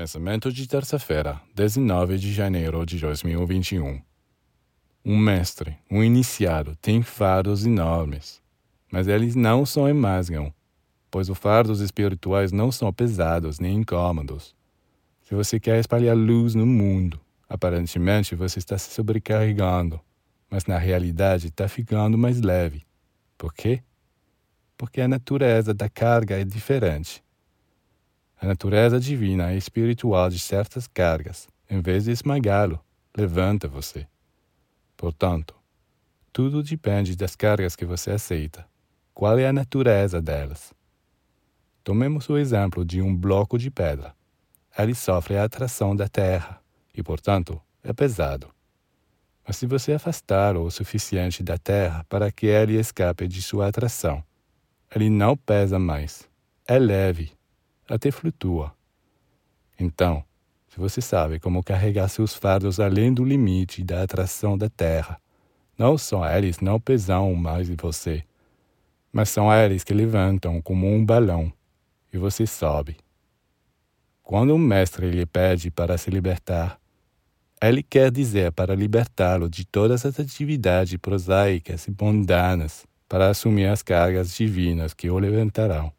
Pensamento de terça-feira, 19 de janeiro de 2021. Um mestre, um iniciado, tem fardos enormes, mas eles não são emasgam, pois os fardos espirituais não são pesados nem incômodos. Se você quer espalhar luz no mundo, aparentemente você está se sobrecarregando, mas na realidade está ficando mais leve. Por quê? Porque a natureza da carga é diferente. A natureza divina e espiritual de certas cargas, em vez de esmagá-lo, levanta você. Portanto, tudo depende das cargas que você aceita. Qual é a natureza delas? Tomemos o exemplo de um bloco de pedra. Ele sofre a atração da terra e, portanto, é pesado. Mas se você afastá-lo o suficiente da terra para que ele escape de sua atração, ele não pesa mais. É leve até flutua. Então, se você sabe como carregar seus fardos além do limite da atração da Terra, não são eles não pesam mais em você, mas são eles que levantam como um balão e você sobe. Quando um mestre lhe pede para se libertar, ele quer dizer para libertá-lo de todas as atividades prosaicas e mundanas para assumir as cargas divinas que o levantarão.